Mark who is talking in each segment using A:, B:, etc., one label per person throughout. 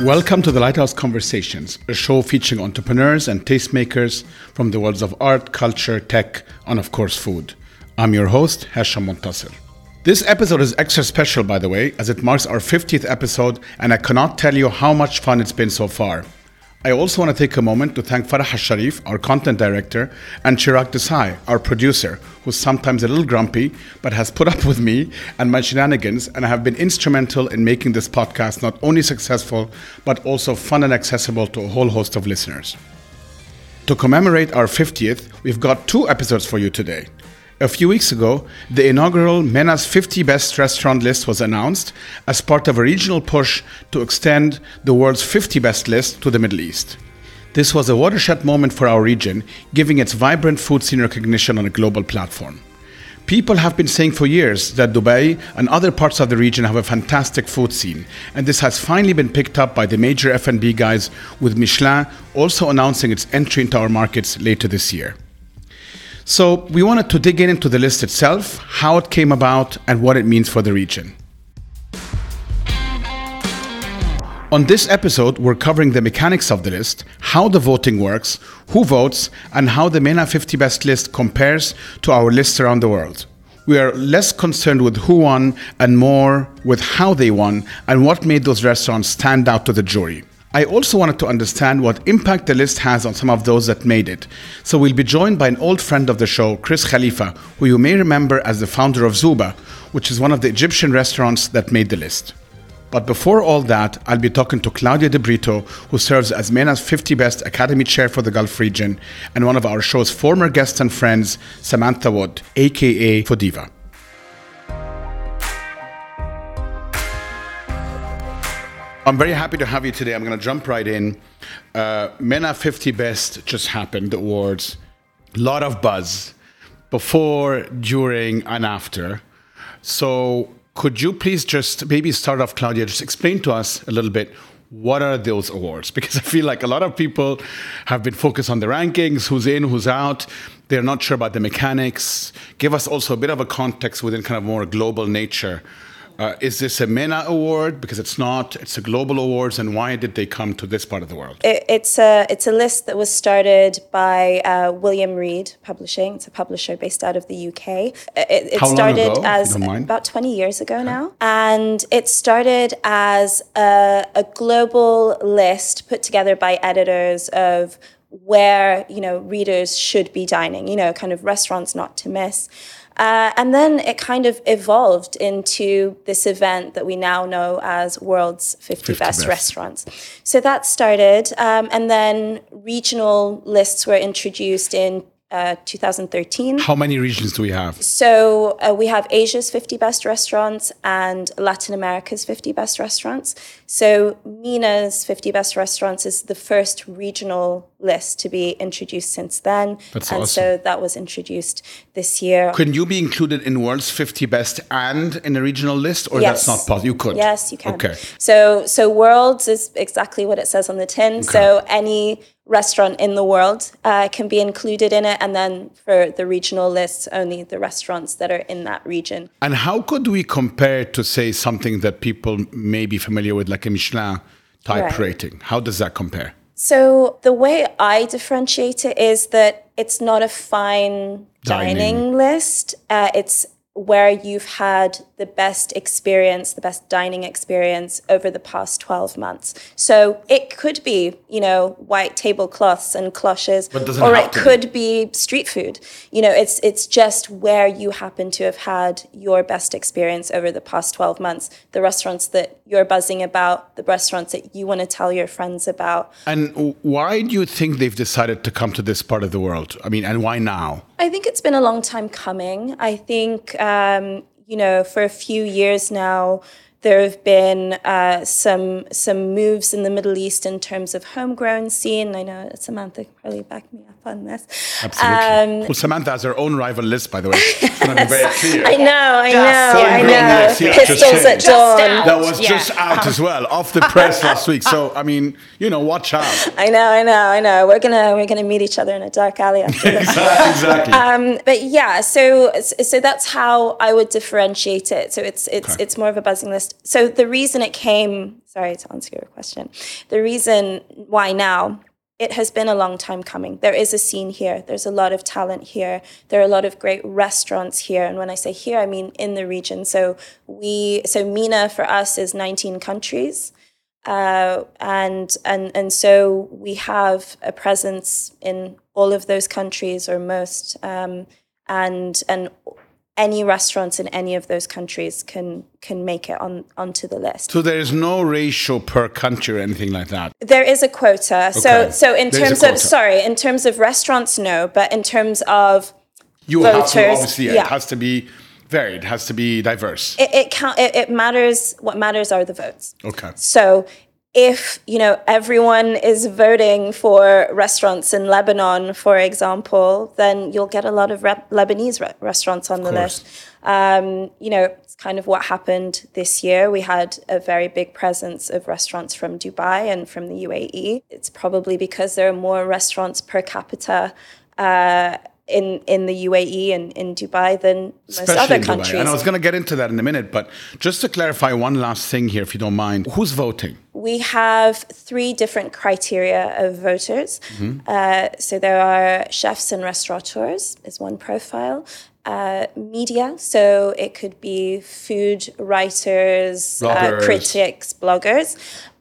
A: Welcome to the Lighthouse Conversations, a show featuring entrepreneurs and tastemakers from the worlds of art, culture, tech, and of course, food. I'm your host, Hashem Montasser. This episode is extra special, by the way, as it marks our 50th episode, and I cannot tell you how much fun it's been so far. I also want to take a moment to thank Farah Sharif, our content director, and Chirag Desai, our producer, who's sometimes a little grumpy, but has put up with me and my shenanigans and have been instrumental in making this podcast not only successful, but also fun and accessible to a whole host of listeners. To commemorate our 50th, we've got two episodes for you today. A few weeks ago, the inaugural MENA's 50 Best Restaurant list was announced as part of a regional push to extend the world's 50 best list to the Middle East. This was a watershed moment for our region, giving its vibrant food scene recognition on a global platform. People have been saying for years that Dubai and other parts of the region have a fantastic food scene, and this has finally been picked up by the major F&B guys with Michelin also announcing its entry into our markets later this year. So we wanted to dig in into the list itself, how it came about, and what it means for the region. On this episode, we're covering the mechanics of the list, how the voting works, who votes, and how the MENA 50 Best list compares to our lists around the world. We are less concerned with who won and more with how they won and what made those restaurants stand out to the jury. I also wanted to understand what impact the list has on some of those that made it. So we'll be joined by an old friend of the show, Chris Khalifa, who you may remember as the founder of Zooba, which is one of the Egyptian restaurants that made the list. But before all that, I'll be talking to Claudia De Brito, who serves as MENA's 50 Best Academy Chair for the Gulf region, and one of our show's former guests and friends, Samantha Wood, aka FooDiva. I'm very happy to have you today. I'm going to jump right in. Uh, MENA 50 Best just happened, the awards. A lot of buzz before, during, and after. So, could you please just maybe start off, Claudia, just explain to us a little bit what are those awards? Because I feel like a lot of people have been focused on the rankings, who's in, who's out. They're not sure about the mechanics. Give us also a bit of a context within kind of more global nature uh, is this a MENA award? Because it's not. It's a global awards, and why did they come to this part of the world?
B: It, it's a it's a list that was started by uh, William Reed Publishing. It's a publisher based out of the UK. It, it
A: How
B: started
A: long ago,
B: as about twenty years ago okay. now, and it started as a, a global list put together by editors of where you know readers should be dining. You know, kind of restaurants not to miss. Uh, and then it kind of evolved into this event that we now know as World's 50, 50 best, best, Restaurants. So that started, um, and then regional lists were introduced in uh, 2013.
A: How many regions do we have?
B: So uh, we have Asia's 50 best restaurants and Latin America's 50 best restaurants. So MENA's 50 best restaurants is the first regional list to be introduced since then.
A: That's
B: and
A: awesome.
B: so that was introduced this year.
A: Can you be included in World's 50 best and in a regional list, or
B: yes.
A: that's not possible? You could.
B: Yes, you can.
A: Okay.
B: So so Worlds is exactly what it says on the tin. Okay. So any restaurant in the world uh, can be included in it, and then for the regional lists, only the restaurants that are in that region.
A: And how could we compare to say something that people may be familiar with, like a Michelin type right. rating? How does that compare?
B: So the way I differentiate it is that it's not a fine dining, dining list. Uh, it's where you've had the best experience, the best dining experience over the past 12 months. So it could be, you know, white tablecloths and cloches, or it could be. be street food. You know, it's it's just where you happen to have had your best experience over the past 12 months, the restaurants that you're buzzing about, the restaurants that you want to tell your friends about.
A: And why do you think they've decided to come to this part of the world? I mean, and why now?
B: I think it's been a long time coming. I think, um, you know, for a few years now, there have been uh, some some moves in the Middle East in terms of homegrown scene. I know Samantha can probably back me up on this.
A: Absolutely. Um, well, Samantha has her own rival list, by the way.
B: I know, I know, I know. Pistols at dawn.
A: That was yeah. just out as well, off the press last week. So I mean, you know, watch out.
B: I know, I know, I know. We're gonna we're gonna meet each other in a dark alley after
A: this. exactly.
B: Um, but yeah, so so that's how I would differentiate it. So it's it's okay. it's more of a buzzing list so the reason it came. Sorry to answer your question. The reason why now it has been a long time coming. There is a scene here. There's a lot of talent here. There are a lot of great restaurants here. And when I say here, I mean in the region. So we, so MENA for us is 19 countries. Uh, and and and so we have a presence in all of those countries or most, um, and and any restaurants in any of those countries can can make it on onto the list.
A: So there is no ratio per country or anything like that.
B: There is a quota. Okay. So so in there terms of sorry, in terms of restaurants, no, but in terms of
A: you
B: voters,
A: have to obviously yeah. it has to be varied. It has to be diverse.
B: It it, count, it it matters. What matters are the votes.
A: Okay.
B: So if you know everyone is voting for restaurants in Lebanon, for example, then you'll get a lot of re- Lebanese re- restaurants on the list. Um, you know, it's kind of what happened this year. We had a very big presence of restaurants from Dubai and from the UAE. It's probably because there are more restaurants per capita. Uh, in in the UAE and in Dubai than most
A: Especially
B: other countries.
A: And I was going to get into that in a minute, but just to clarify one last thing here, if you don't mind, who's voting?
B: We have three different criteria of voters. Mm-hmm. Uh, so there are chefs and restaurateurs is one profile. Uh, media, so it could be food writers, uh, critics, bloggers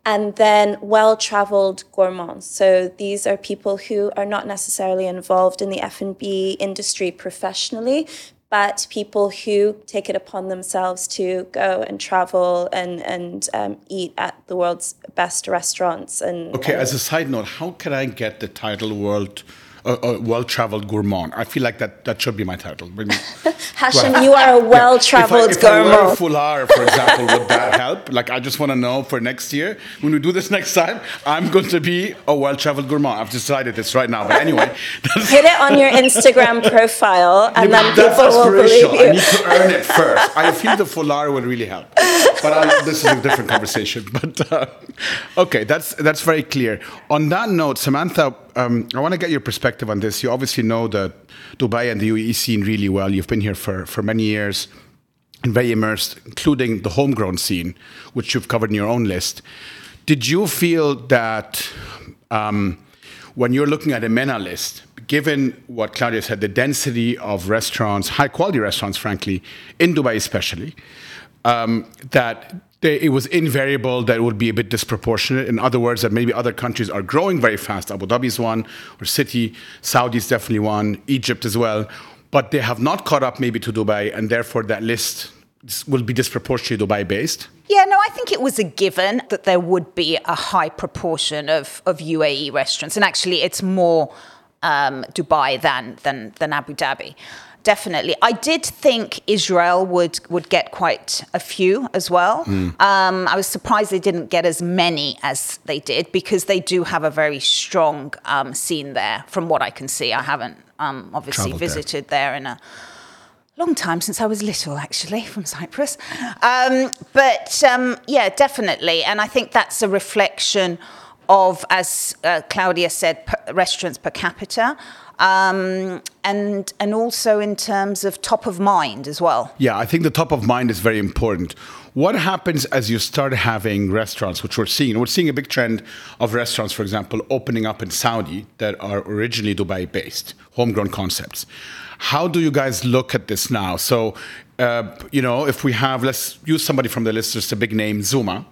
B: and then well traveled gourmands. So these are people who are not necessarily involved in the f&b industry professionally but people who take it upon themselves to go and travel and and um, eat at the world's best restaurants and
A: okay
B: and
A: as a side note how can i get the title world a, a well-traveled gourmand. I feel like that that should be my title.
B: Hashem, you are a well-traveled
A: yeah. if
B: I, if gourmand. I
A: foulard, for example, would that help? Like, I just want to know for next year when we do this next time, I'm going to be a well-traveled gourmand. I've decided this right now. But anyway,
B: hit it on your Instagram profile, and yeah, then people will believe you.
A: I need to earn it first. I feel the foulard would really help. But I, this is a different conversation. But uh, okay, that's that's very clear. On that note, Samantha um, I want to get your perspective on this. You obviously know the Dubai and the UAE scene really well. You've been here for, for many years and very immersed, including the homegrown scene, which you've covered in your own list. Did you feel that um, when you're looking at a MENA list, given what Claudia said, the density of restaurants, high quality restaurants, frankly, in Dubai especially, um, that they, it was invariable that it would be a bit disproportionate. In other words, that maybe other countries are growing very fast. Abu Dhabi is one, or City, Saudi is definitely one, Egypt as well. But they have not caught up maybe to Dubai, and therefore that list will be disproportionately Dubai based.
C: Yeah, no, I think it was a given that there would be a high proportion of, of UAE restaurants. And actually, it's more um, Dubai than, than, than Abu Dhabi definitely. I did think Israel would would get quite a few as well. Mm. Um, I was surprised they didn't get as many as they did because they do have a very strong um, scene there. From what I can see, I haven't um, obviously Traveled visited there. there in a long time since I was little, actually, from Cyprus. Um, but um, yeah, definitely. And I think that's a reflection of, as uh, Claudia said, per, restaurants per capita um, and and also in terms of top of mind as well.
A: Yeah, I think the top of mind is very important. What happens as you start having restaurants, which we're seeing? We're seeing a big trend of restaurants, for example, opening up in Saudi that are originally Dubai based, homegrown concepts. How do you guys look at this now? So, uh, you know, if we have, let's use somebody from the list, just a big name, Zuma.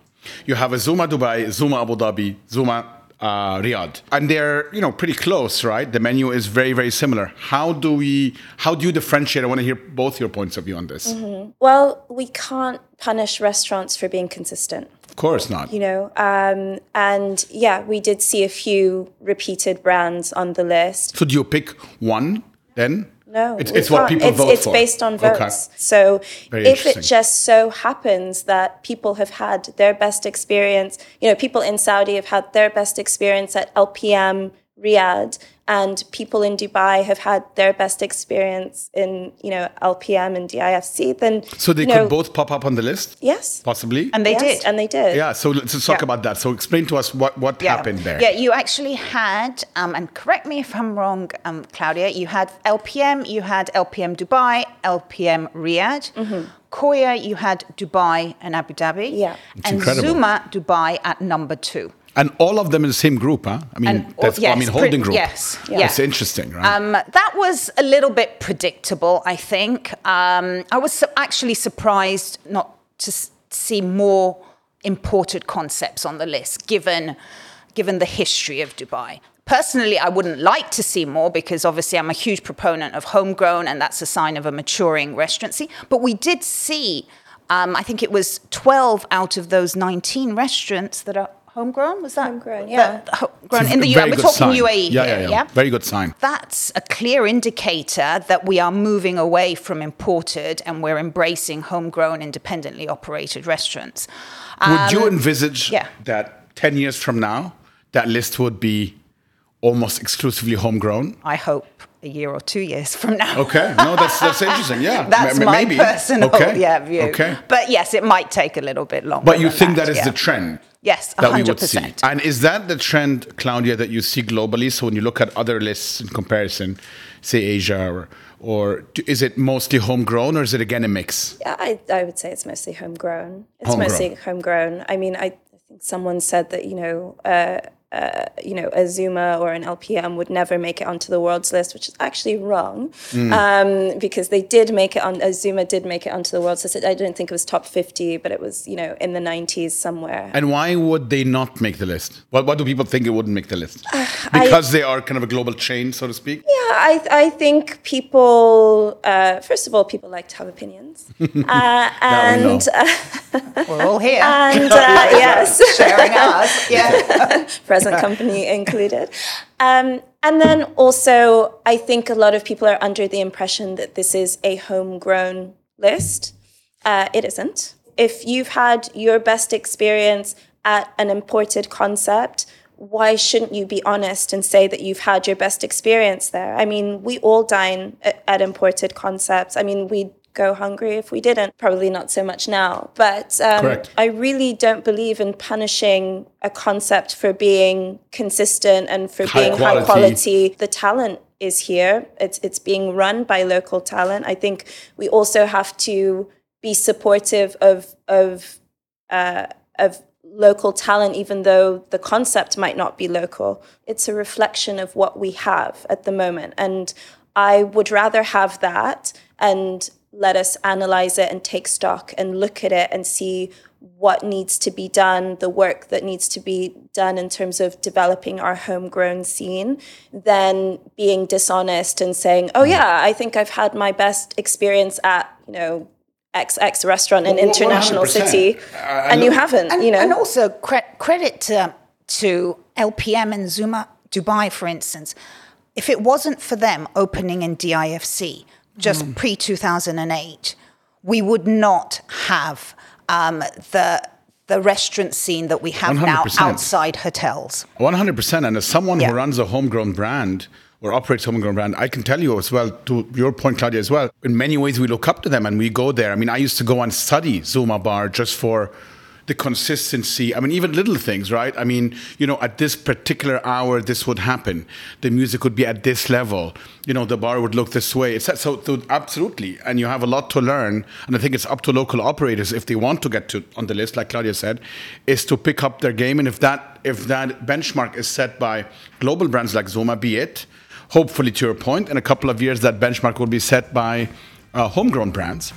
A: You have a Zuma Dubai, Zuma Abu Dhabi, Zuma uh, Riyadh, and they're you know pretty close, right? The menu is very very similar. How do we? How do you differentiate? I want to hear both your points of view on this.
B: Mm-hmm. Well, we can't punish restaurants for being consistent.
A: Of course not.
B: You know, um, and yeah, we did see a few repeated brands on the list.
A: So do you pick one then?
B: No,
A: it's, it's what people
B: it's,
A: vote
B: it's
A: for.
B: based on votes. Okay. So Very if it just so happens that people have had their best experience, you know, people in Saudi have had their best experience at LPM Riyadh, and people in Dubai have had their best experience in you know LPM and DIFC, then
A: so they
B: you
A: could both pop up on the list.
B: yes,
A: Possibly.
C: And they
B: yes,
C: did.
B: and they did.
A: yeah. So let's talk
C: Yeah.
A: about that. So explain to us what what happened there.
C: Yeah, you actually had, um, and correct me if I'm wrong, um, Claudia, you had LPM, you had LPM Dubai, LPM Riyadh. Coya, you had Dubai and Abu Dhabi.
B: Yeah.
A: It's
C: and
A: incredible.
C: Zuma, Dubai at number two.
A: And all of them in the same group, huh? I mean,
C: And
A: that's I mean holding group.
C: yes,
B: Yeah.
C: yeah.
A: It's interesting, right?
C: Um, that was a little bit predictable, I think. Um, I was su- actually surprised not to s- see more imported concepts on the list, given given the history of Dubai. Personally, I wouldn't like to see more because obviously I'm a huge proponent of homegrown, and that's a sign of a maturing restaurancy. But we did see, um, I think it was 12 out of those 19 restaurants that are homegrown. Was that
B: Homegrown,
C: that-
B: yeah.
C: homegrown in the
A: very
C: UAE? We're talking
A: sign.
C: UAE
A: Yeah,
C: here,
A: yeah, yeah.
C: yeah.
A: Very good sign.
C: That's a clear indicator that we are moving away from imported and we're embracing homegrown, independently operated restaurants.
A: Would you
C: Um,
A: envisage
C: yeah.
A: that 10 years from now, that list would be almost exclusively homegrown?
C: I hope a year or two years from now.
A: Okay. No, that's that's interesting. Yeah.
C: That's
A: M-
C: my
A: maybe.
C: personal
A: okay.
C: yeah, view.
A: Okay.
C: But yes, it might take a little bit longer.
A: But you
C: than
A: think that is
C: yeah.
A: the trend?
C: Yes,
A: that we would see.
C: 100%.
A: And is that the trend, Claudia, that you see globally? So when you look at other lists in comparison, say Asia, or, or is it mostly homegrown or is it again a mix?
B: Yeah, I, I would say it's mostly homegrown. It's
A: Homegrown.
B: mostly homegrown. I mean, I, I think someone said that you know, uh, uh, you know, a Zuma or an LPM would never make it onto the world's list, which is actually wrong,
A: Mm.
B: um, because they did make it on. A Zuma did make it onto the world's list. I don't think it was top fifty, but it was you know in the nineties somewhere.
A: And why would they not make the list? What, what do people think it wouldn't make the list? Because they are kind of a global chain, so to speak?
B: Yeah, I, I think people, uh, first of all, people like to have opinions. Uh,
A: we
B: and uh,
C: We're all here
B: and uh, yes,
C: sharing ours. Yeah.
B: Present company included. Um, and then also, I think a lot of people are under the impression that this is a homegrown list. Uh, it isn't. If you've had your best experience at an imported concept, why shouldn't you be honest and say that you've had your best experience there? I mean, we all dine at, at imported concepts. I mean, we'd go hungry if we didn't. Probably not so much now. But um, I really don't believe in punishing a concept for being consistent and for
A: High
B: being high
A: quality.
B: quality. The talent is here. It's it's being run by local talent. I think we also have to be supportive of of uh, of local talent, even though the concept might not be local. It's a reflection of what we have at the moment, and I would rather have that and let us analyze it and take stock and look at it and see what needs to be done, the work that needs to be done in terms of developing our homegrown scene, than being dishonest and saying, "Oh yeah, I think I've had my best experience at you know XX restaurant in
A: Well,
B: international
A: 100%.
B: city,
A: Uh,
B: and you haven't,
C: and,
B: you know."
C: and also cre- credit to, to LPM and Zuma Dubai, for instance. If it wasn't for them opening in DIFC just
A: Mm.
C: pre 2008, we would not have um, the the restaurant scene that we have now
A: 100%.
C: outside hotels.
A: 100%. And as someone
C: Yeah.
A: who runs a homegrown brand or operates a homegrown brand, I can tell you as well, to your point, Claudia, as well, in many ways we look up to them and we go there. I mean, I used to go and study Zuma Bar just for the consistency. I mean, even little things, right? I mean, you know, at this particular hour, this would happen. The music would be at this level. You know, the bar would look this way. It's so, so absolutely. And you have a lot to learn. And I think it's up to local operators if they want to get to on the list, like Claudia said, is to pick up their game. And if that if that benchmark is set by global brands like Zuma, be it, hopefully to your point, in a couple of years that benchmark will be set by uh, homegrown brands.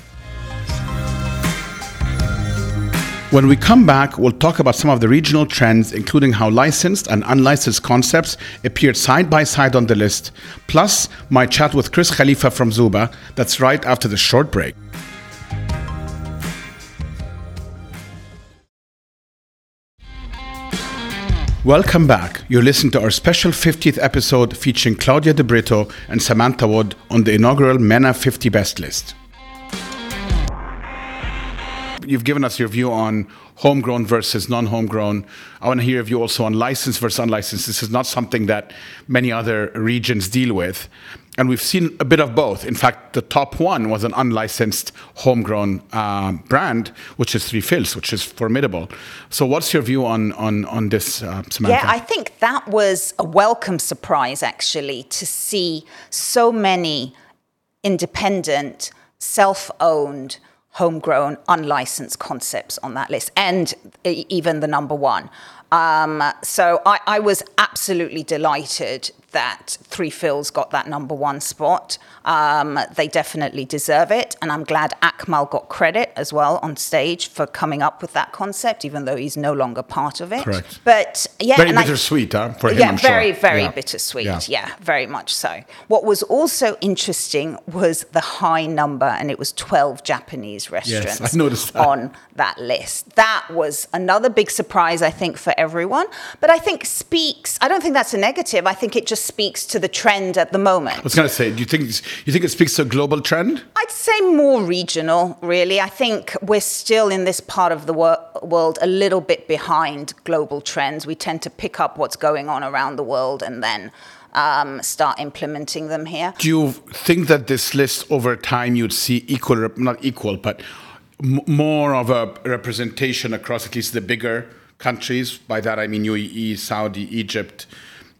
A: When we come back, we'll talk about some of the regional trends, including how licensed and unlicensed concepts appeared side by side on the list, plus my chat with Chris Khalifa from Zooba. That's right after the short break. Welcome back. You're listening to our special 50th episode featuring Claudia De Brito and Samantha Wood on the inaugural MENA 50 Best list. You've given us your view on homegrown versus non-homegrown. I want to hear of you also on licensed versus unlicensed. This is not something that many other regions deal with. And we've seen a bit of both. In fact, the top one was an unlicensed homegrown um, brand, which is Three Fils, which is formidable. So, what's your view on on on this, uh, Samantha?
C: Yeah, I think that was a welcome surprise actually to see so many independent, self-owned homegrown, unlicensed concepts on that list, and even the number one. Um, so I, I, was absolutely delighted that Three Fils got that number one spot. Um, they definitely deserve it. And I'm glad Akmal got credit as well on stage for coming up with that concept, even though he's no longer part of it.
A: Correct.
C: But yeah.
A: Very bittersweet, I, huh? For him,
C: yeah,
A: I'm
C: very,
A: sure.
C: very
A: yeah.
C: bittersweet. Yeah. yeah, very much so. What was also interesting was the high number, and it was 12 Japanese restaurants
A: yes, I noticed that.
C: on that list. That was another big surprise, I think, for everyone. But I think speaks, I don't think that's a negative. I think it just speaks to the trend at the moment.
A: I was going to say, do you think you think it speaks to a global trend?
C: I'd say more regional, really. I think we're still in this part of the wor- world a little bit behind global trends. We tend to pick up what's going on around the world and then um, start implementing them here.
A: Do you think that this list over time you'd see equal, not equal, but m- more of a representation across at least the bigger countries? By that I mean UAE, Saudi, Egypt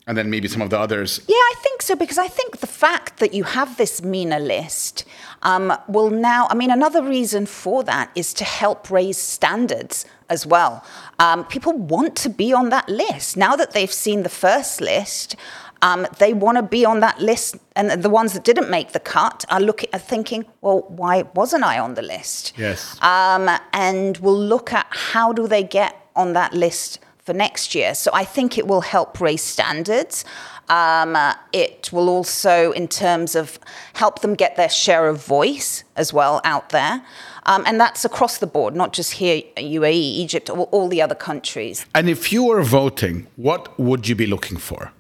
A: and then maybe some of the others.
C: Yeah, I think so because I think the fact that you have this MENA list um, will now. I mean, another reason for that is to help raise standards as well. Um, people want to be on that list now that they've seen the first list. Um, they want to be on that list, and the ones that didn't make the cut are looking, are thinking, well, why wasn't I on the list?
A: Yes.
C: Um, and we'll look at how do they get on that list for next year. So I think it will help raise standards. Um, uh, it will also, in terms of help them get their share of voice as well out there. Um, and that's across the board, not just here, UAE, Egypt, all, all the other countries.
A: And if you were voting, what would you be looking for?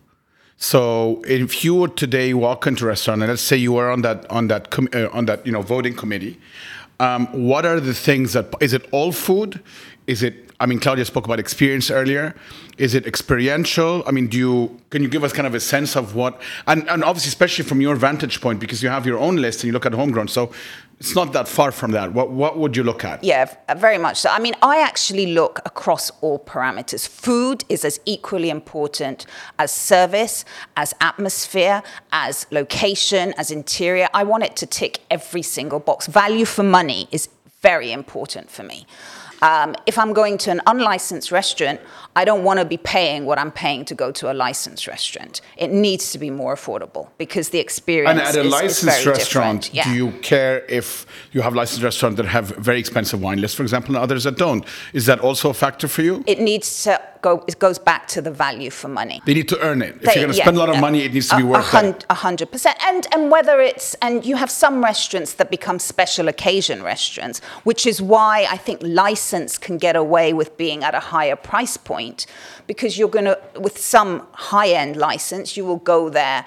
A: So if you would today walk into a restaurant, and let's say you were on that on that com- uh, on that you know voting committee, um, what are the things that is it all food? Is it I mean, Claudia spoke about experience earlier. Is it experiential? I mean, do you can you give us kind of a sense of what and, and obviously especially from your vantage point because you have your own list and you look at homegrown, so it's not that far from that. What what would you look at?
C: Yeah, uh, very much so. I mean, I actually look across all parameters. Food is as equally important as service, as atmosphere, as location, as interior. I want it to tick every single box. Value for money is very important for me. Um, if I'm going to an unlicensed restaurant, I don't want to be paying what I'm paying to go to a licensed restaurant. It needs to be more affordable because the experience.
A: And at a
C: is,
A: licensed
C: is
A: restaurant,
C: yeah.
A: do you care if you have licensed restaurants that have very expensive wine lists, for example, and others that don't? Is that also a factor for you?
C: It needs to go. It goes back to the value for money.
A: They need to earn it. If
C: They-
A: you're going to
C: yeah,
A: spend a lot of money, it needs to be worth it.
C: A hundred percent. And and whether it's and you have some restaurants that become special occasion restaurants, which is why I think license can get away with being at a higher price point, because you're going to with some high end license, you will go there.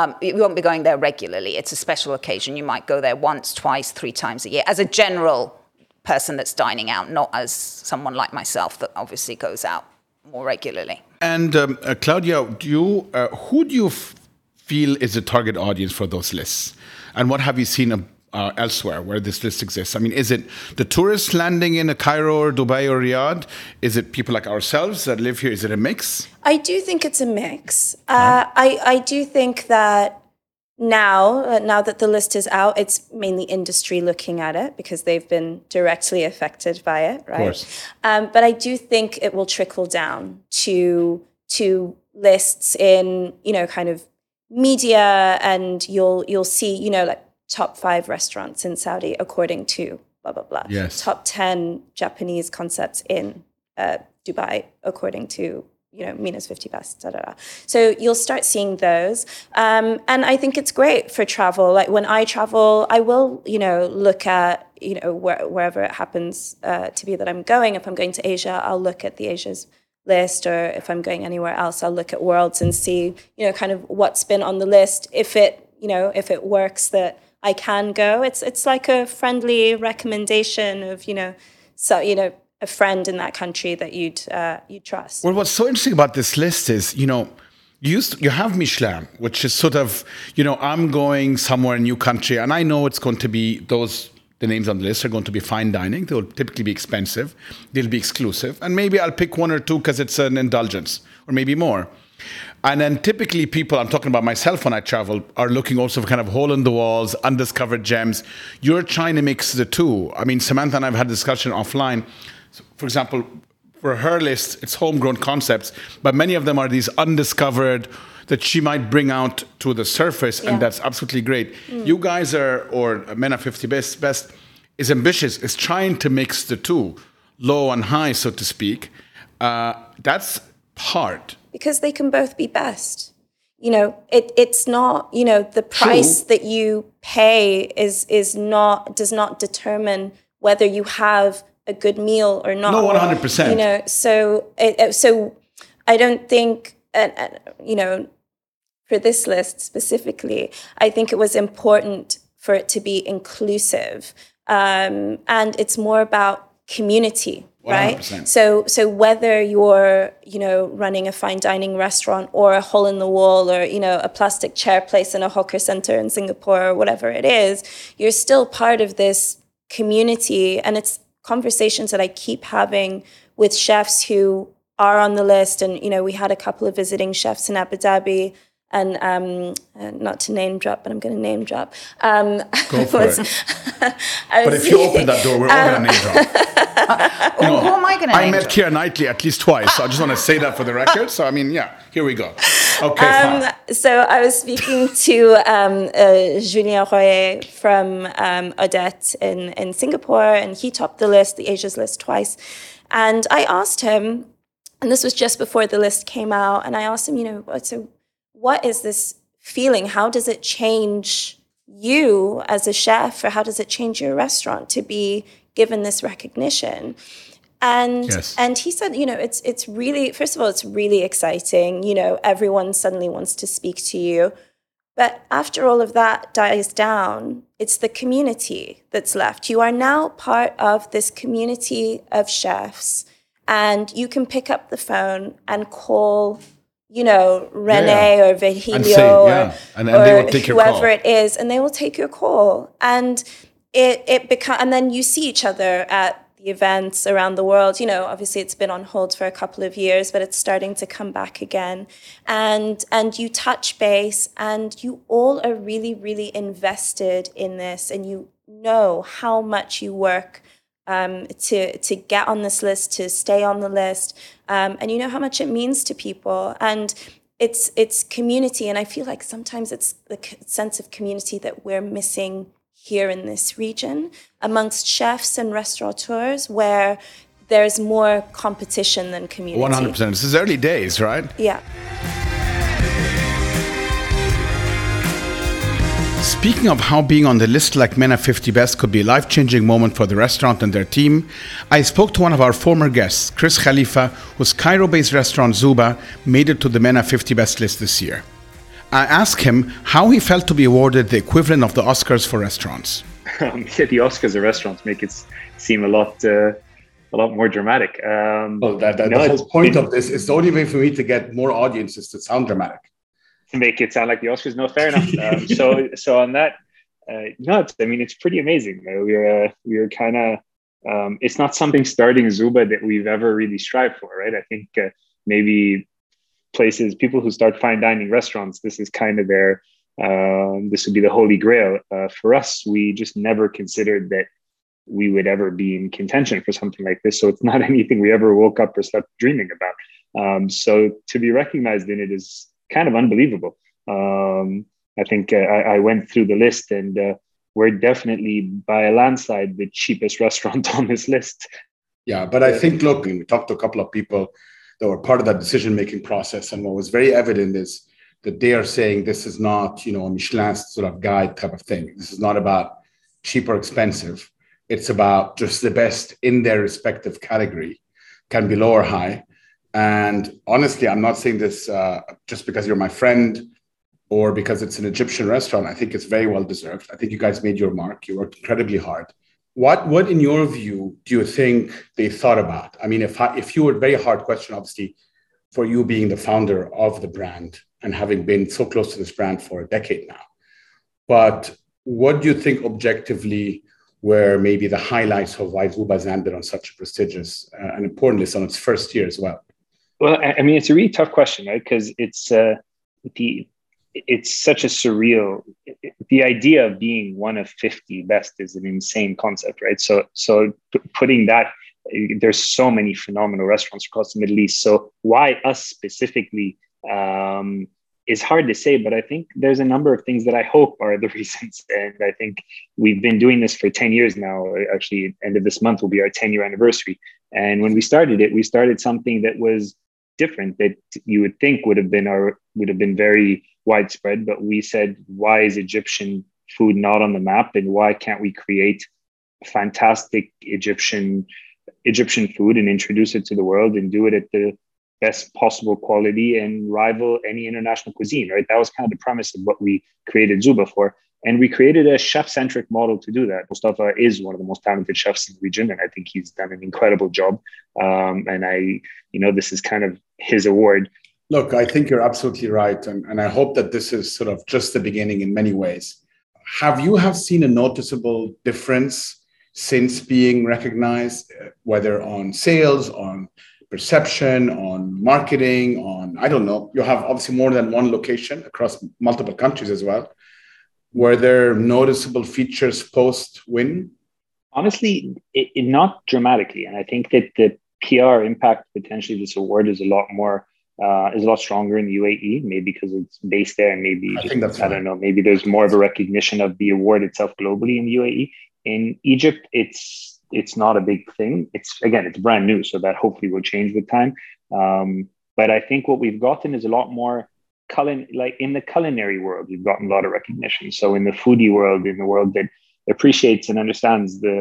C: Um, you won't be going there regularly. It's a special occasion. You might go there once, twice, three times a year as a general person that's dining out, not as someone like myself that obviously goes out more regularly.
A: And um, uh, Claudia, do you uh, who do you f- feel is the target audience for those lists, and what have you seen uh, uh, elsewhere where this list exists? I mean, is it the tourists landing in a Cairo or Dubai or Riyadh? Is it people like ourselves that live here? Is it a mix?
B: I do think it's a mix. Uh, I I do think that now uh, now that the list is out, it's mainly industry looking at it because they've been directly affected by it, right? Um, but I do think it will trickle down to to lists in you know kind of media, and you'll you'll see you know like top five restaurants in Saudi according to blah blah blah.
A: Yes.
B: Top ten Japanese concepts in uh, Dubai according to you know MENA's 50 best da, da, da. so you'll start seeing those. Um, and I think it's great for travel. Like when I travel I will you know look at you know where, wherever it happens uh, to be that I'm going. If I'm going to Asia I'll look at the Asia's list or if I'm going anywhere else I'll look at worlds and see you know kind of what's been on the list. If it you know if it works that I can go it's it's like a friendly recommendation of you know so you know a friend in that country that you'd uh, you trust.
A: Well, what's so interesting about this list is, you know, you used you have Michelin, which is sort of, you know, I'm going somewhere in a new country, and I know it's going to be those the names on the list are going to be fine dining. They'll typically be expensive. They'll be exclusive, and maybe I'll pick one or two because it's an indulgence, or maybe more. And then typically people, I'm talking about myself when I travel, are looking also for kind of hole in the walls, undiscovered gems. You're trying to mix the two. I mean, Samantha and I've had a discussion offline. For example, for her list, it's homegrown concepts, but many of them are these undiscovered that she might bring out to the surface, yeah. and that's absolutely great. Mm. You guys are, or MENA 50 Best, Best is ambitious, is trying to mix the two, low and high, so to speak. Uh, that's hard
B: because they can both be best. You know, it, it's not, you know, the price True. that you pay is is not does not determine whether you have a good meal or not.
A: No, one hundred percent.
B: You know, so it, so I don't think, uh, you know, for this list specifically, I think it was important for it to be inclusive, um, and it's more about community 100%. right so so whether you're you know running a fine dining restaurant or a hole in the wall or you know a plastic chair place in a hawker center in singapore or whatever it is you're still part of this community and it's conversations that i keep having with chefs who are on the list. And you know we had a couple of visiting chefs in abu dhabi and um, uh, not to name drop, but I'm going to name drop. Um,
A: Go for was, it. but if you open that door, we're all going to name drop.
C: you know, who am I going to
A: I met Keira Knightley at least twice, so I just want to say that for the record. So, I mean, yeah, here we go. Okay, um,
B: So I was speaking to um, uh, Julien Royer from um, Odette in, in Singapore, and he topped the list, the Asia's list, twice. And I asked him, and this was just before the list came out, and I asked him, you know, so what is this feeling? How does it change you as a chef, or how does it change your restaurant to be given this recognition? And yes. and he said, you know, it's it's really first of all, it's really exciting. You know, everyone suddenly wants to speak to you. But after all of that dies down, it's the community that's left. You are now part of this community of chefs, and you can pick up the phone and call you know, Rene yeah. or Virgilio say, yeah. and, and or whoever it is, and they will take your call. And it it become and then you see each other at the events around the world. You know, obviously it's been on hold for a couple of years, but it's starting to come back again. And and you touch base, and you all are really really invested in this, and you know how much you work um, to to get on this list, to stay on the list, um, and you know how much it means to people, and it's it's community, and I feel like sometimes it's the sense of community that we're missing here in this region amongst chefs and restaurateurs, where there's more competition than community.
A: One hundred percent. This is early days, right?
B: Yeah.
A: Speaking of how being on the list like MENA 50 Best could be a life changing moment for the restaurant and their team, I spoke to one of our former guests, Chris Khalifa, whose Cairo based restaurant Zooba made it to the MENA 50 Best list this year. I asked him how he felt to be awarded the equivalent of the Oscars for restaurants.
D: Um, yeah, the Oscars of restaurants make it seem a lot. Uh, a lot more dramatic. Um,
A: well, that, that, the whole point of this is the only way for me to get more audiences to sound dramatic
D: to make it sound like the Oscars. No, fair enough. Um, so, so on that, uh, no, it's, I mean, it's pretty amazing. Uh, we're uh, we're kind of um, it's not something starting Zooba that we've ever really strived for, right? I think uh, maybe places, people who start fine dining restaurants, this is kind of their um, this would be the holy grail. Uh, for us, we just never considered that we would ever be in contention for something like this. So it's not anything we ever woke up or slept dreaming about. Um, so to be recognized in it is kind of unbelievable. Um, I think uh, I, I, went through the list and uh, we're definitely by a landslide the cheapest restaurant on this list.
A: Yeah, but I think, look, we talked to a couple of people that were part of that decision making process. And what was very evident is that they are saying this is not, you know, a Michelin sort of guide type of thing. This is not about cheap or expensive. It's about just the best in their respective category, can be low or high. And honestly, I'm not saying this uh, just because you're my friend or because it's an Egyptian restaurant. I think it's very well deserved. I think you guys made your mark. You worked incredibly hard. what what in your view do you think they thought about i mean if if you were very hard question obviously for you being the founder of the brand and having been so close to this brand for a decade now but what do you think objectively were maybe the highlights of why Zooba's landed on such a prestigious uh, and important list on its first year as well?
D: Well, I mean, it's a really tough question, right? Because it's uh, the it's such a surreal. The idea of being one of fifty best is an insane concept, right? So, so putting that there's so many phenomenal restaurants across the Middle East. So why us specifically? Um, is hard to say, but I think there's a number of things that I hope are the reasons. And I think we've been doing this for 10 years now. Actually, end of this month will be our 10 year anniversary. And when we started it, we started something that was different that you would think would have been our would have been very widespread. But we said, why is Egyptian food not on the map? And why can't we create fantastic Egyptian Egyptian food and introduce it to the world and do it at the best possible quality and rival any international cuisine, right? That was kind of the premise of what we created Zooba for. And we created a chef centric model to do that. Mustafa is one of the most talented chefs in the region, and I think he's done an incredible job. Um, and I, you know, this is kind of his award.
A: Look, I think you're absolutely right. And, and I hope that this is sort of just the beginning in many ways. Have you have seen a noticeable difference since being recognized, whether on sales, on perception, on marketing, on, I don't know, you have obviously more than one location across multiple countries as well. Were there noticeable features post win?
D: Honestly, it, it not dramatically. And I think that the PR impact potentially this award is a lot more uh, is a lot stronger in the UAE, maybe because it's based there, and maybe I, think that's I don't know, maybe there's more of a recognition of the award itself globally in the UAE. In Egypt, it's it's not a big thing. It's again, it's brand new, so that hopefully will change with time. Um, but I think what we've gotten is a lot more culin like in the culinary world, we've gotten a lot of recognition. So in the foodie world, in the world that appreciates and understands the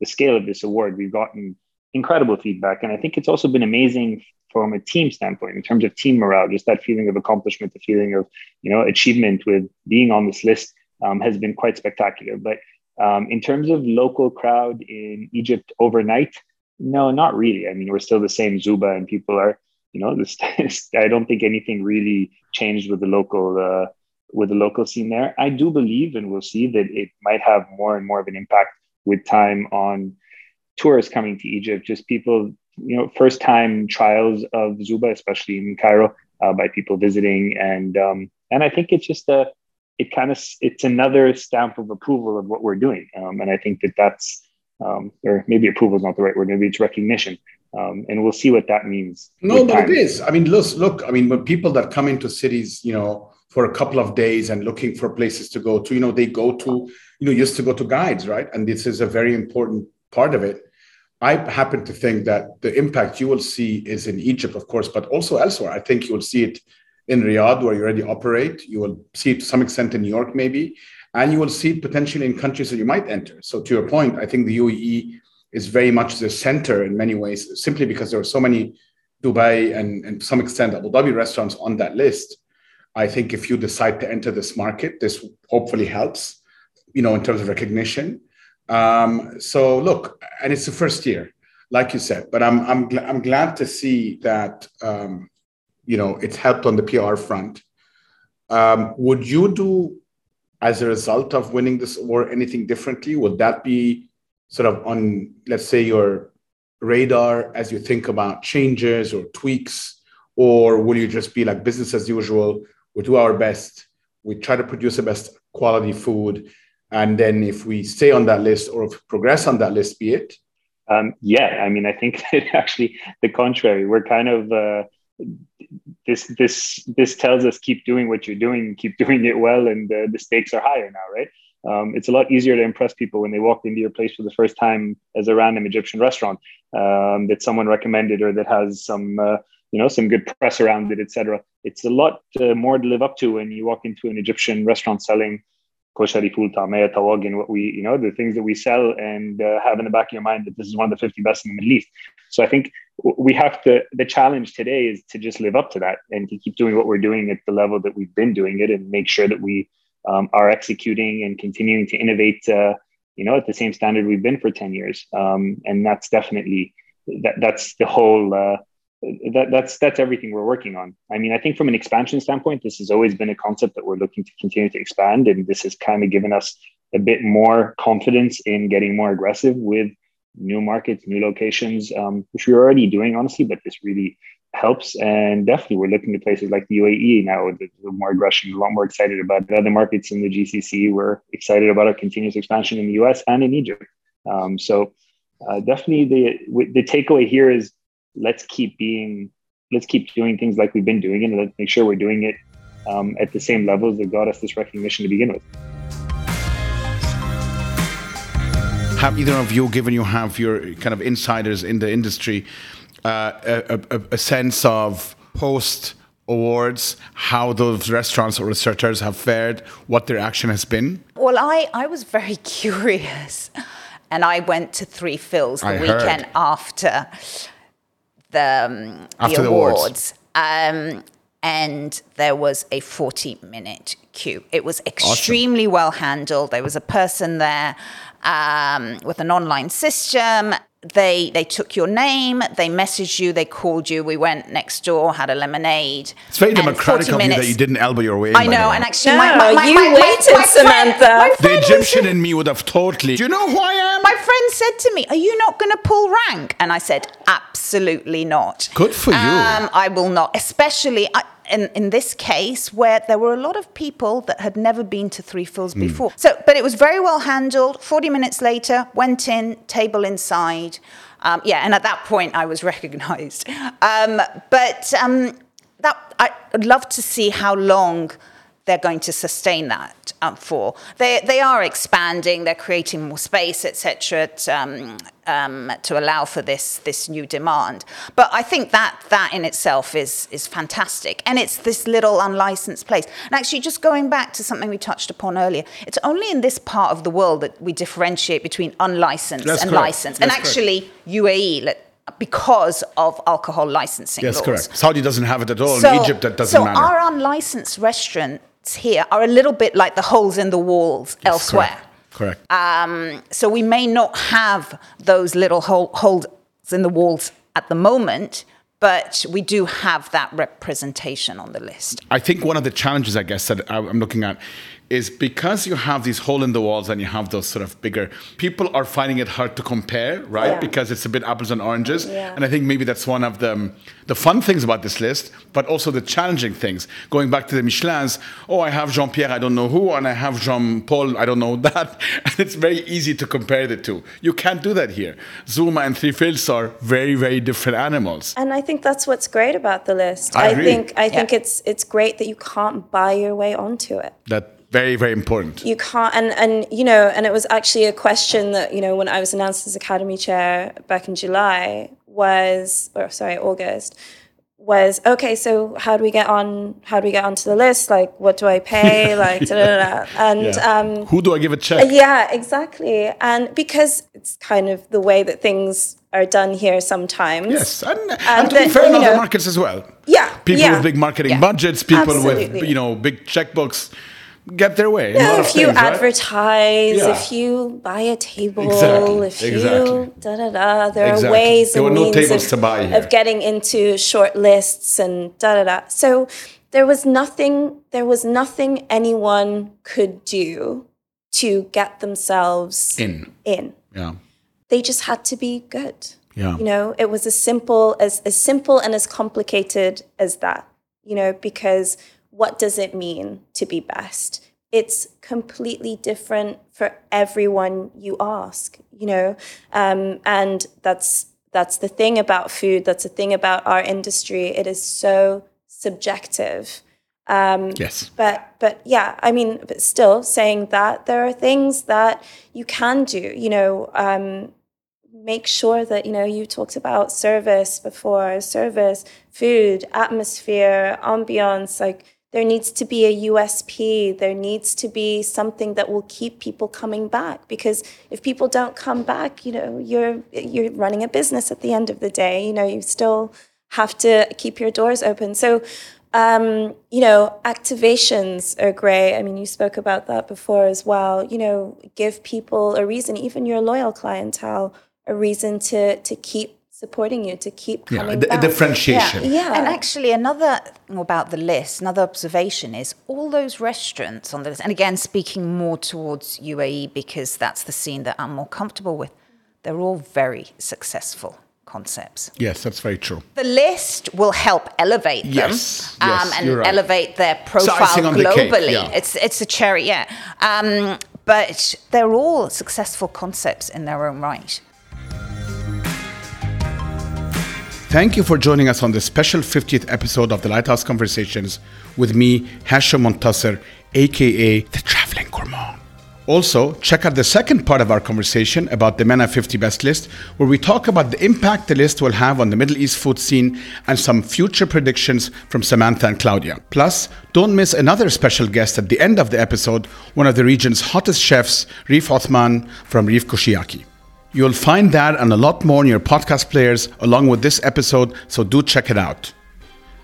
D: the scale of this award, we've gotten incredible feedback. And I think it's also been amazing from a team standpoint in terms of team morale, just that feeling of accomplishment, the feeling of you know achievement with being on this list um, has been quite spectacular. But um, in terms of local crowd in Egypt overnight, no, not really. I mean, we're still the same Zooba, and people are, you know, this. I don't think anything really changed with the local uh, with the local scene there. I do believe, and we'll see that it might have more and more of an impact with time on tourists coming to Egypt. Just people, you know, first time trials of Zooba, especially in Cairo, uh, by people visiting, and um, and I think it's just a it kind of it's another stamp of approval of what we're doing um, and i think that that's um, or maybe approval is not the right word maybe it's recognition um, and we'll see what that means
A: no but it is i mean look look i mean when people that come into cities you know for a couple of days and looking for places to go to you know they go to you know used to go to guides right and this is a very important part of it I happen to think that the impact you will see is in Egypt, of course, but also elsewhere. I think you will see it in Riyadh, where you already operate. You will see it to some extent in New York, maybe, and you will see it potentially in countries that you might enter. So, to your point, I think the UAE is very much the center in many ways, simply because there are so many Dubai and, and to some extent Abu Dhabi restaurants on that list. I think if you decide to enter this market, this hopefully helps, you know, in terms of recognition. Um, so look, and it's the first year, like you said, but I'm I'm gl- I'm glad to see that um, you know it's helped on the PR front. Um, would you do as a result of winning this award anything differently? Would that be sort of on let's say your radar as you think about changes or tweaks, or will you just be like business as usual? We do our best. We try to produce the best quality food, and then if we stay on that list or progress on that list, be it.
D: Um, yeah, I mean, I think that actually the contrary. We're kind of uh, this this this tells us keep doing what you're doing, keep doing it well, and uh, the stakes are higher now, right? Um, it's a lot easier to impress people when they walk into your place for the first time as a random Egyptian restaurant um, that someone recommended or that has some uh, you know some good press around it, etc. It's a lot uh, more to live up to when you walk into an Egyptian restaurant selling koshari ful tamaya tawagin what we you know the things that we sell and uh, have in the back of your mind that this is one of the 50 best in the middle east so i think we have to the challenge today is to just live up to that and to keep doing what we're doing at the level that we've been doing it and make sure that we um, are executing and continuing to innovate uh, you know, at the same standard we've been for 10 years. Um, and that's definitely, that, that's the whole, uh, that, that's that's everything we're working on. I mean, I think from an expansion standpoint, this has always been a concept that we're looking to continue to expand, and this has kind of given us a bit more confidence in getting more aggressive with new markets, new locations, um, which we're already doing, honestly. But this really helps, and definitely we're looking to places like the UAE now with more aggression, a lot more excited about the other markets in the GCC. We're excited about our continuous expansion in the US and in Egypt. Um, so uh, definitely the the takeaway here is let's keep being let's keep doing things like we've been doing and let's make sure we're doing it um, at the same levels that got us this recognition to begin with
A: have either of you given you have your kind of insiders in the industry uh, a, a, a sense of post awards, how those restaurants or restaurateurs have fared, what their action has been?
C: Well, I, I was very curious. And I went to Three Fils the I weekend heard. after the, um,
A: After
C: the
A: awards. awards.
C: Um, and there was a 40 minute queue. It was extremely awesome. well handled. There was a person there um, with an online system they they took your name, they messaged you, they called you. We went next door, had a lemonade.
A: It's very democratic of minutes, you that you didn't elbow your way. In,
C: I know, and actually,
B: no,
C: my,
B: my, my, you my, waited, my, Samantha.
A: Friend, the Egyptian in me would have totally. Do you know who I am?
C: My friend said to me, "Are you not going to pull rank?" And I said, "Absolutely not."
A: Good for you. Um,
C: I will not, especially. I, in, in this case where there were a lot of people that had never been to Three Fils mm. before. So, but it was very well handled. 40 minutes later, went in, table inside. Um, yeah, and at that point, I was recognized. Um, but um, that I'd love to see how long they're going to sustain that um, for. They, they are expanding, they're creating more space, etc., um, um, to allow for this, this new demand. But I think that that in itself is, is fantastic. And it's this little unlicensed place. And actually, just going back to something we touched upon earlier, it's only in this part of the world that we differentiate between unlicensed That's and correct. licensed. That's and actually, correct. UAE, because of alcohol licensing
A: yes,
C: laws.
A: correct. Saudi doesn't have it at all. So, in Egypt, that doesn't
C: so
A: matter.
C: So our unlicensed restaurant here are a little bit like the holes in the walls yes, elsewhere.
A: Correct. correct.
C: Um, so we may not have those little hole, holes in the walls at the moment, but we do have that representation on the list.
A: I think one of the challenges, I guess, that I'm looking at is because you have these hole in the walls and you have those sort of bigger people are finding it hard to compare right? Yeah. because it's a bit apples and oranges. Yeah. and i think maybe that's one of the um, the fun things about this list but also the challenging things. Going back to the michelins oh i have jean-pierre i don't know who and i have jean-paul i don't know that. And it's very easy to compare the two. You can't do that here. Zuma and three Fils are very very different animals.
B: And i think that's what's great about the list. I, I think i think it's it's great that you can't buy your way onto it.
A: That very very important
B: you can't and and you know and it was actually a question that you know when i was announced as academy chair back in july was or sorry august was okay so how do we get on how do we get onto the list like what do i pay like da, da, da. and
A: yeah. um, who do i give a check
B: yeah exactly and because it's kind of the way that things are done here sometimes
A: yes and, and, and to be fair in other markets as well
B: yeah
A: people
B: yeah.
A: with big marketing
B: yeah.
A: budgets people Absolutely. with you know big checkbooks get their way.
B: Yeah, if you things, advertise, right? yeah. if you buy a table, exactly. if exactly. you da da da, there exactly. are ways there and no means of, of, getting into short lists and da da da. So there was nothing. There was nothing anyone could do to get themselves
A: in.
B: In.
A: Yeah.
B: They just had to be good.
A: Yeah.
B: You know, it was as simple as as simple and as complicated as that. You know, because what does it mean to be best? It's completely different for everyone you ask, you know, um, and that's that's the thing about food. That's the thing about our industry. It is so subjective.
A: Um, yes.
B: But but yeah, I mean, but still saying that there are things that you can do. You know, um, make sure that you know you talked about service before, service, food, atmosphere, ambiance, like there needs to be a USP. There needs to be something that will keep people coming back. Because if people don't come back, you know, you're you're running a business at the end of the day. You know, you still have to keep your doors open. So Um, you know, activations are great. I mean, you spoke about that before as well. You know, give people a reason, even your loyal clientele, a reason to to keep supporting you, to keep coming
A: yeah,
B: back.
A: differentiation.
B: Yeah, yeah.
C: And actually, another thing about the list, another observation is all those restaurants on the list. And again, speaking more towards UAE because that's the scene that I'm more comfortable with. They're all very successful concepts.
A: Yes, that's very true.
C: The list will help elevate them
A: Yes, yes,
C: and
A: you're right.
C: elevate their profile
A: icing on the cake,
C: globally.
A: yeah.
C: It's it's a cherry, yeah. Um, but they're all successful concepts in their own right.
A: Thank you for joining us on this special 50th episode of the Lighthouse Conversations with me, Hashem Montasser, aka the Traveling Gourmand. Also, check out the second part of our conversation about the MENA 50 Best List, where we talk about the impact the list will have on the Middle East food scene and some future predictions from Samantha and Claudia. Plus, don't miss another special guest at the end of the episode, one of the region's hottest chefs, Reif Othman from Reif Kushiyaki. You'll find that and a lot more in your podcast players along with this episode, so do check it out.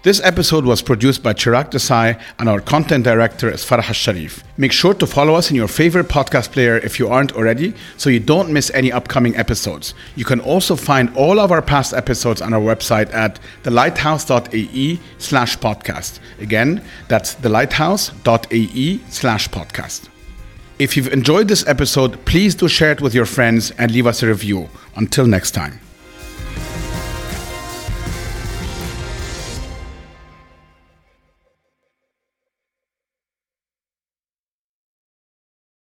A: This episode was produced by Chirag Desai and our content director is Farah Sharif. Make sure to follow us in your favorite podcast player if you aren't already, so you don't miss any upcoming episodes. You can also find all of our past episodes on our website at thelighthouse.ae slash podcast. Again, that's thelighthouse.ae slash podcast. If you've enjoyed this episode, please do share it with your friends and leave us a review. Until next time.